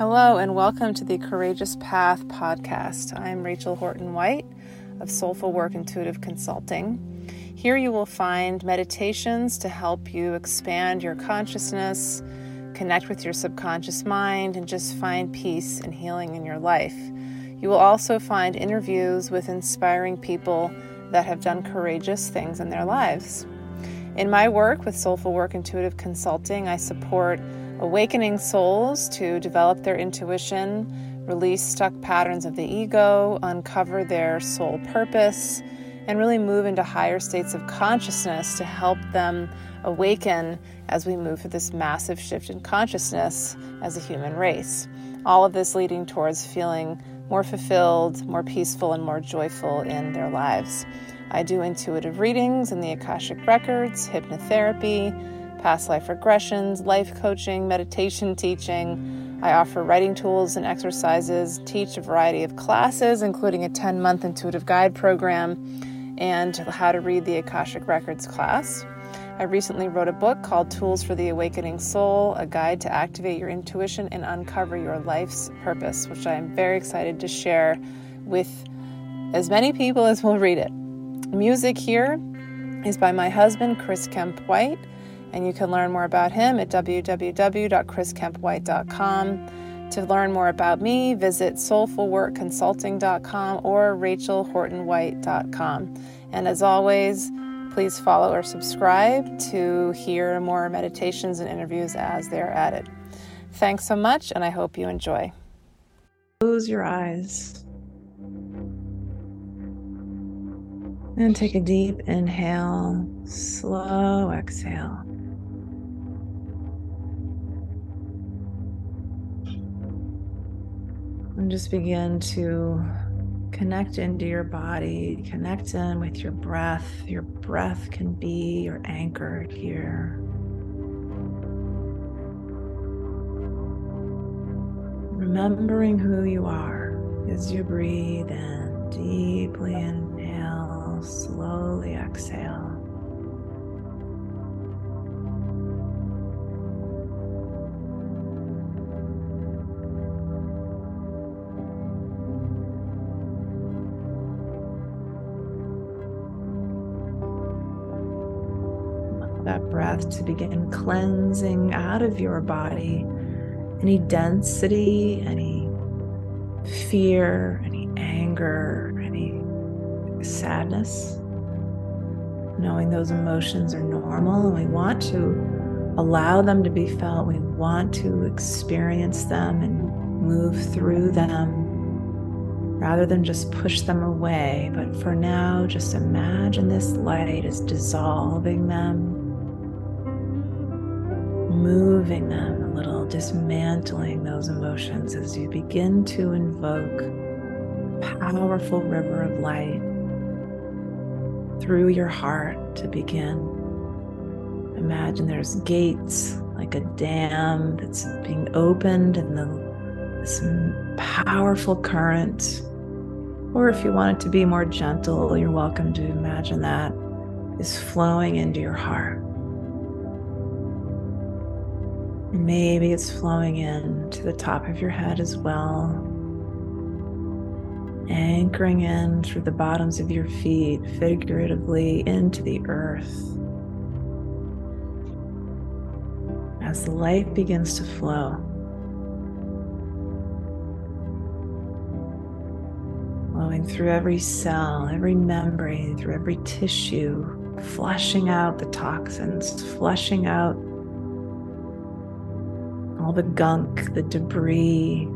Hello, and welcome to the Courageous Path podcast. I'm Rachel Horton White of Soulful Work Intuitive Consulting. Here you will find meditations to help you expand your consciousness, connect with your subconscious mind, and just find peace and healing in your life. You will also find interviews with inspiring people that have done courageous things in their lives. In my work with Soulful Work Intuitive Consulting, I support awakening souls to develop their intuition, release stuck patterns of the ego, uncover their soul purpose, and really move into higher states of consciousness to help them awaken as we move through this massive shift in consciousness as a human race. All of this leading towards feeling more fulfilled, more peaceful, and more joyful in their lives. I do intuitive readings in the Akashic Records, hypnotherapy, past life regressions, life coaching, meditation teaching. I offer writing tools and exercises, teach a variety of classes, including a 10 month intuitive guide program and how to read the Akashic Records class. I recently wrote a book called Tools for the Awakening Soul, a guide to activate your intuition and uncover your life's purpose, which I am very excited to share with as many people as will read it. Music here is by my husband, Chris Kemp White and you can learn more about him at www.chriskempwhite.com. To learn more about me, visit soulfulworkconsulting.com or rachelhortonwhite.com. And as always, please follow or subscribe to hear more meditations and interviews as they're added. Thanks so much, and I hope you enjoy. Close your eyes. And take a deep inhale, slow exhale. And just begin to connect into your body, connect in with your breath. Your breath can be your anchor here. Remembering who you are as you breathe in, deeply inhale, slowly exhale. Breath to begin cleansing out of your body any density, any fear, any anger, any sadness. Knowing those emotions are normal and we want to allow them to be felt, we want to experience them and move through them rather than just push them away. But for now, just imagine this light is dissolving them moving them a little, dismantling those emotions as you begin to invoke powerful river of light through your heart to begin. Imagine there's gates like a dam that's being opened and the, this powerful current. Or if you want it to be more gentle, you're welcome to imagine that is flowing into your heart. Maybe it's flowing in to the top of your head as well, anchoring in through the bottoms of your feet, figuratively into the earth. As the light begins to flow, flowing through every cell, every membrane, through every tissue, flushing out the toxins, flushing out all the gunk, the debris,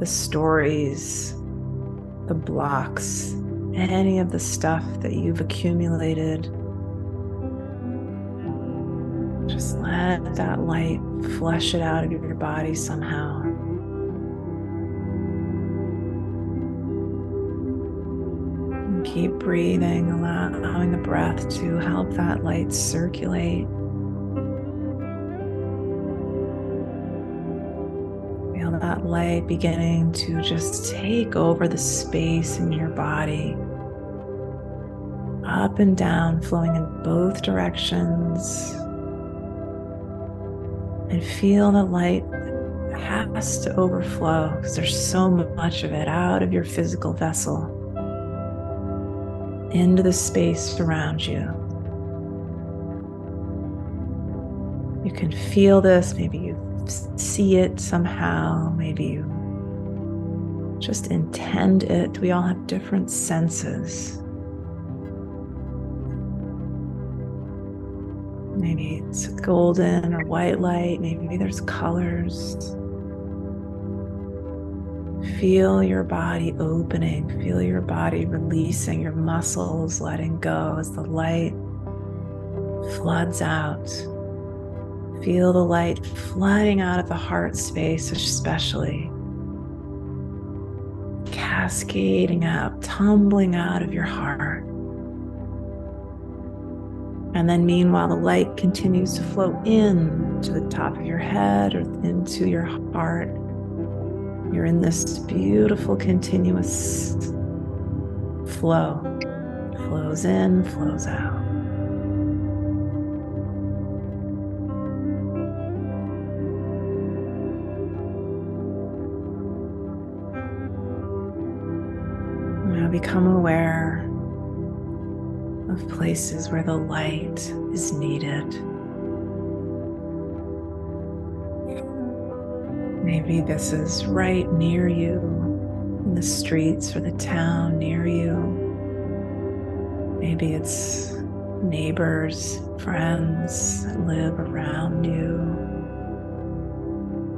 the stories, the blocks, any of the stuff that you've accumulated. Just let that light flush it out of your body somehow. Keep breathing, allowing the breath to help that light circulate. Light beginning to just take over the space in your body, up and down, flowing in both directions. And feel the light has to overflow because there's so much of it out of your physical vessel into the space around you. You can feel this, maybe you see it somehow, maybe you just intend it. We all have different senses. Maybe it's golden or white light, maybe there's colors. Feel your body opening, feel your body releasing, your muscles letting go as the light floods out. Feel the light flooding out of the heart space, especially cascading up, tumbling out of your heart. And then, meanwhile, the light continues to flow in to the top of your head or into your heart. You're in this beautiful, continuous flow. Flows in, flows out. Become aware of places where the light is needed. Maybe this is right near you in the streets or the town near you. Maybe it's neighbors, friends that live around you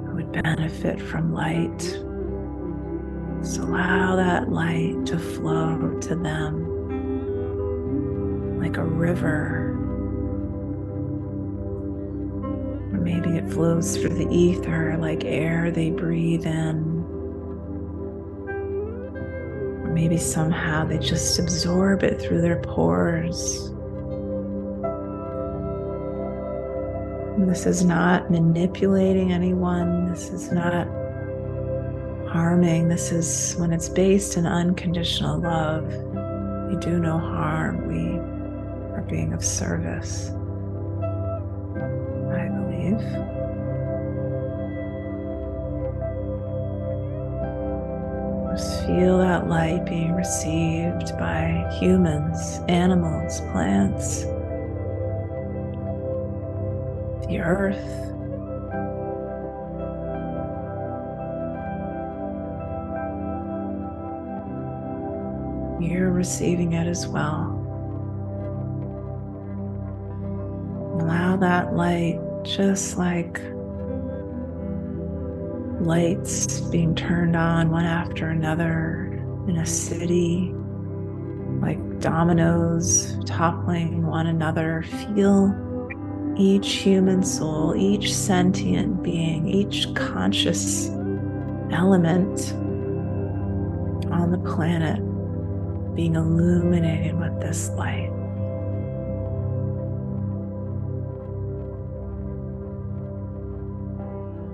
who would benefit from light. So allow that light to flow to them like a river. Or maybe it flows through the ether like air they breathe in. Or maybe somehow they just absorb it through their pores. This is not manipulating anyone. This is not harming. This is when it's based in unconditional love. We do no harm. We are being of service. I believe. Just feel that light being received by humans, animals, plants, the earth. You're receiving it as well. allow that light just like lights being turned on one after another in a city, like dominoes toppling one another. Feel each human soul, each sentient being, each conscious element on the planet being illuminated with this light.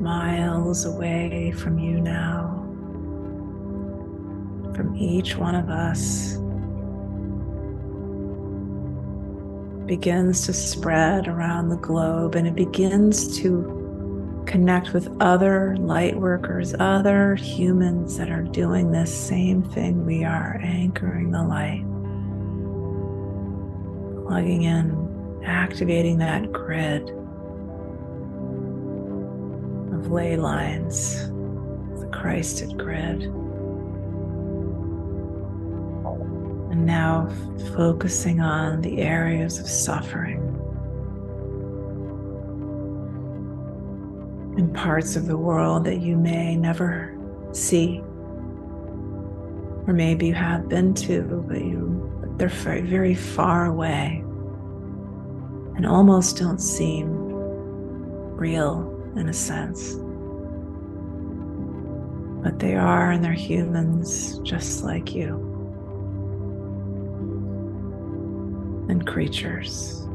miles away from you now, from each one of us, begins to spread around the globe and it begins to connect with other light workers, other humans that are doing this same thing we are, anchoring the light, plugging in, activating that grid of ley lines, the Christed grid. And now focusing on the areas of suffering in parts of the world that you may never see. Or maybe you have been to, but you but they're very, very far away and almost don't seem real in a sense. But they are, and they're humans just like you. And creatures,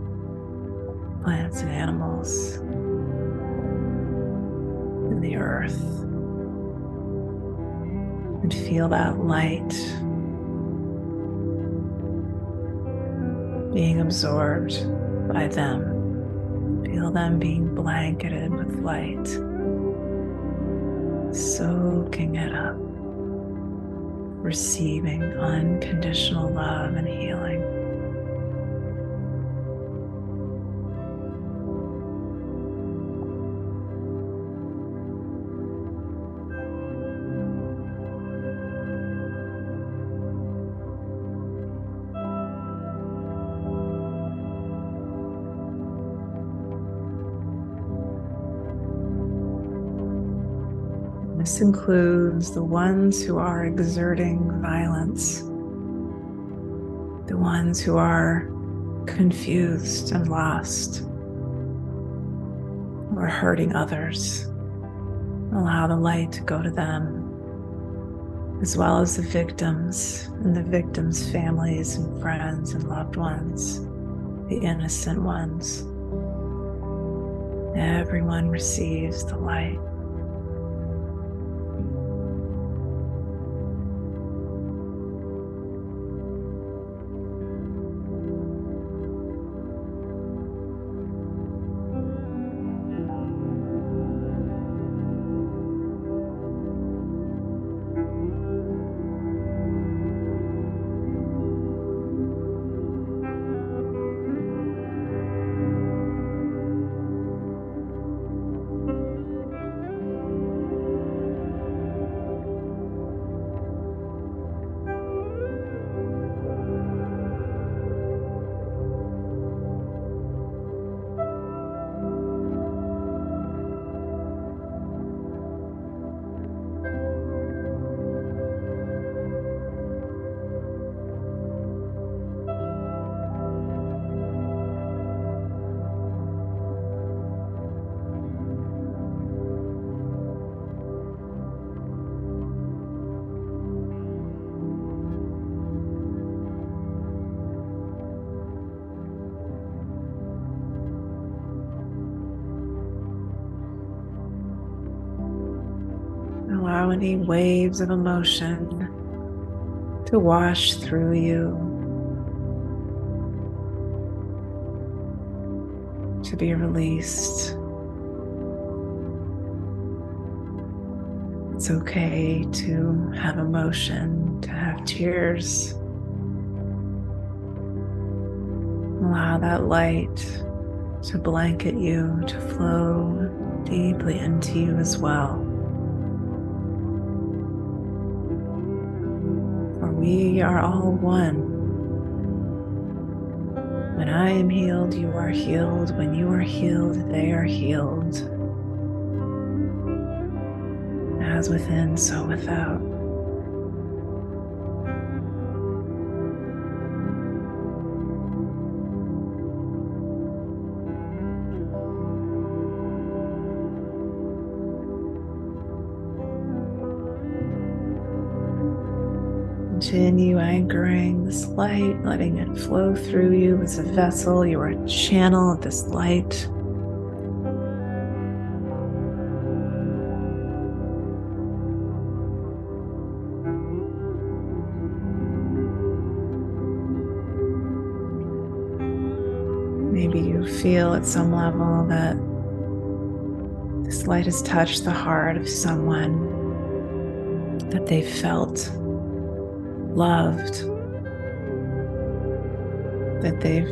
plants and animals, the earth. And feel that light being absorbed by them Feel them being blanketed with light. soaking it up, receiving unconditional love and healing. This includes the ones who are exerting violence, the ones who are confused and lost, or hurting others. Allow the light to go to them, as well as the victims and the victims' families and friends and loved ones, the innocent ones. Everyone receives the light. Allow any waves of emotion to wash through you, to be released. It's okay to have emotion, to have tears. Allow that light to blanket you, to flow deeply into you as well. We are all one. When I am healed, you are healed. When you are healed, they are healed. As within, so without. Continue anchoring this light, letting it flow through you as a vessel. You are a channel of this light. Maybe you feel at some level that this light has touched the heart of someone, that they felt loved, that they've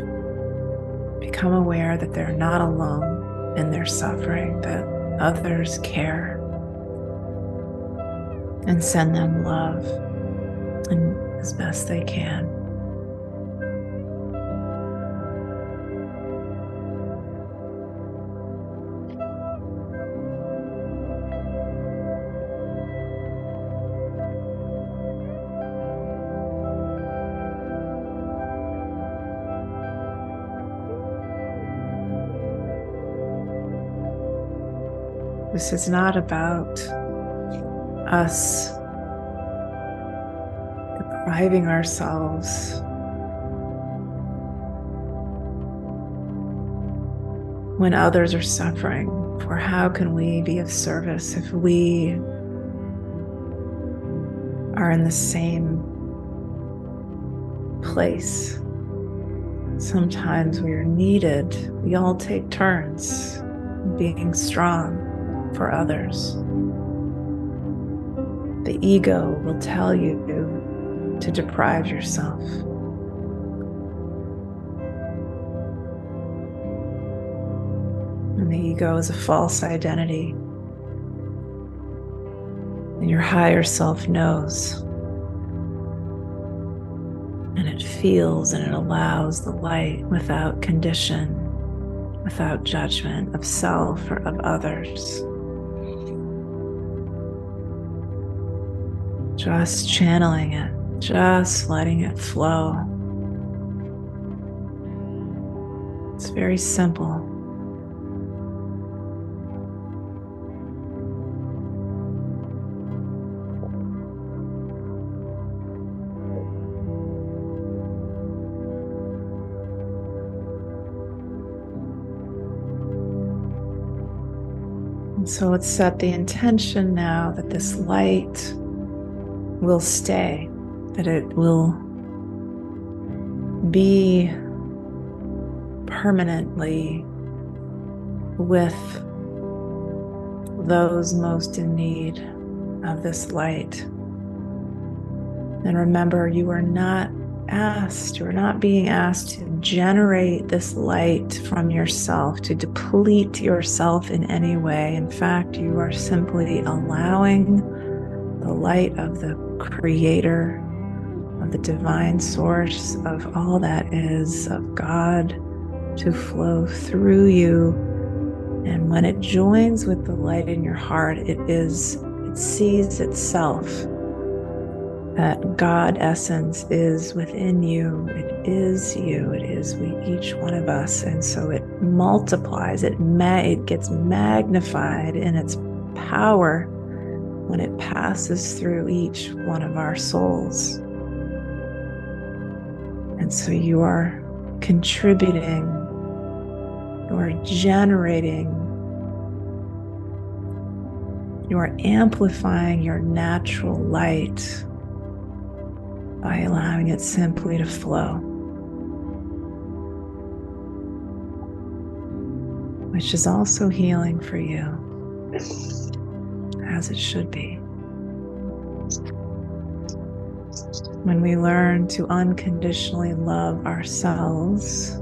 become aware that they're not alone in their suffering, that others care, and send them love and as best they can. This is not about us depriving ourselves when others are suffering. For how can we be of service if we are in the same place? Sometimes we are needed. We all take turns being strong for others. the ego will tell you to deprive yourself. And the ego is a false identity. And your higher self knows. And it feels and it allows the light without condition, without judgment of self or of others. Just channeling it, just letting it flow. It's very simple. So let's set the intention now that this light will stay, that it will be permanently with those most in need of this light. And remember, you are not asked, you're not being asked to generate this light from yourself, to deplete yourself in any way. In fact, you are simply allowing the light of the Creator, of the divine source, of all that is, of God to flow through you. And when it joins with the light in your heart, it is, it sees itself that God essence is within you. It is you. It is we each one of us, and so it multiplies. It ma- it gets magnified in its power when it passes through each one of our souls. And so you are contributing, you are generating, you are amplifying your natural light by allowing it simply to flow, which is also healing for you, as it should be. When we learn to unconditionally love ourselves,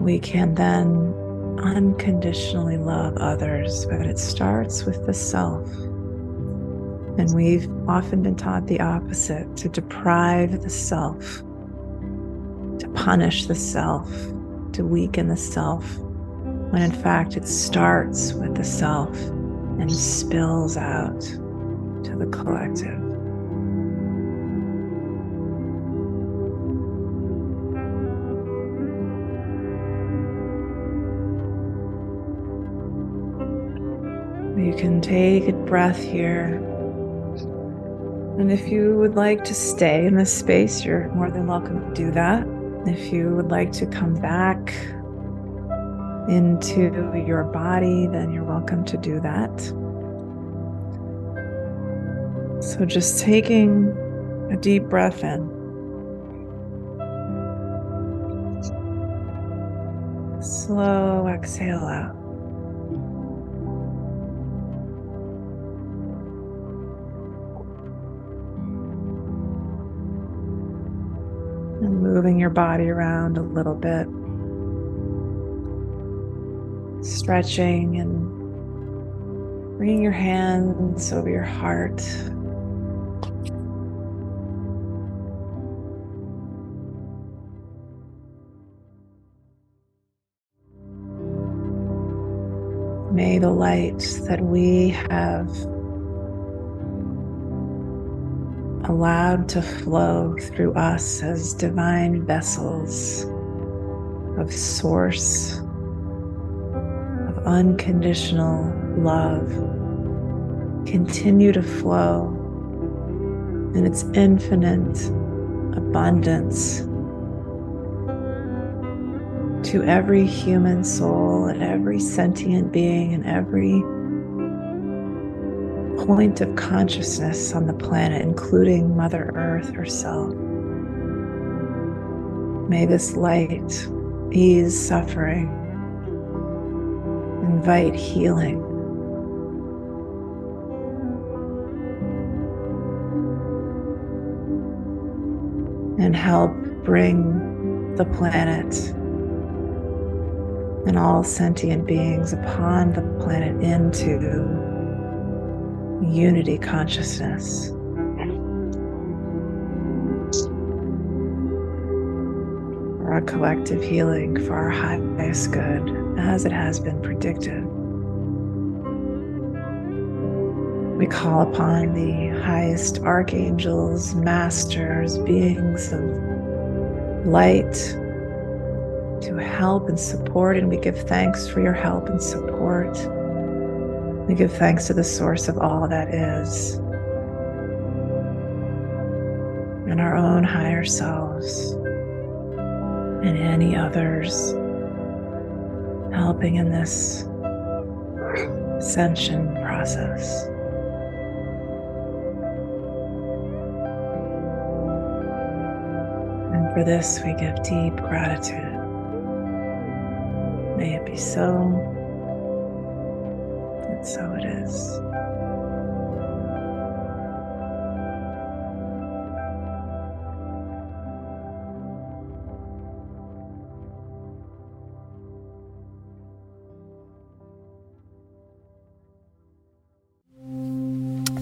we can then unconditionally love others, but it starts with the self. And we've often been taught the opposite to deprive the self, to punish the self, to weaken the self, when in fact it starts with the self and spills out to the collective. You can take a breath here and if you would like to stay in this space, you're more than welcome to do that. If you would like to come back into your body, then you're welcome to do that. So just taking a deep breath in. Slow exhale out. and moving your body around a little bit, stretching and bringing your hands over your heart. May the light that we have allowed to flow through us as divine vessels of source, unconditional love, continue to flow in its infinite abundance to every human soul and every sentient being and every point of consciousness on the planet, including Mother Earth herself. May this light ease suffering, invite healing. And help bring the planet and all sentient beings upon the planet into unity consciousness. For our collective healing, for our highest good as it has been predicted. We call upon the highest archangels, masters, beings of light to help and support, and we give thanks for your help and support. We give thanks to the source of all that is and our own higher selves and any others helping in this ascension process. And for this, we give deep gratitude. May it be so, and so it is.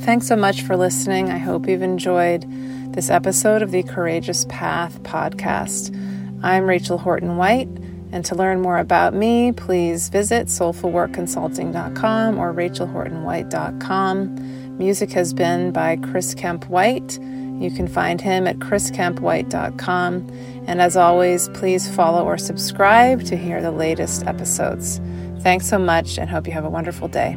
Thanks so much for listening. I hope you've enjoyed this episode of the Courageous Path podcast. I'm Rachel Horton White, and to learn more about me, please visit soulfulworkconsulting.com or rachelhortonwhite.com. Music has been by Chris Kemp White. You can find him at chriskempwhite.com. And as always, please follow or subscribe to hear the latest episodes. Thanks so much and hope you have a wonderful day.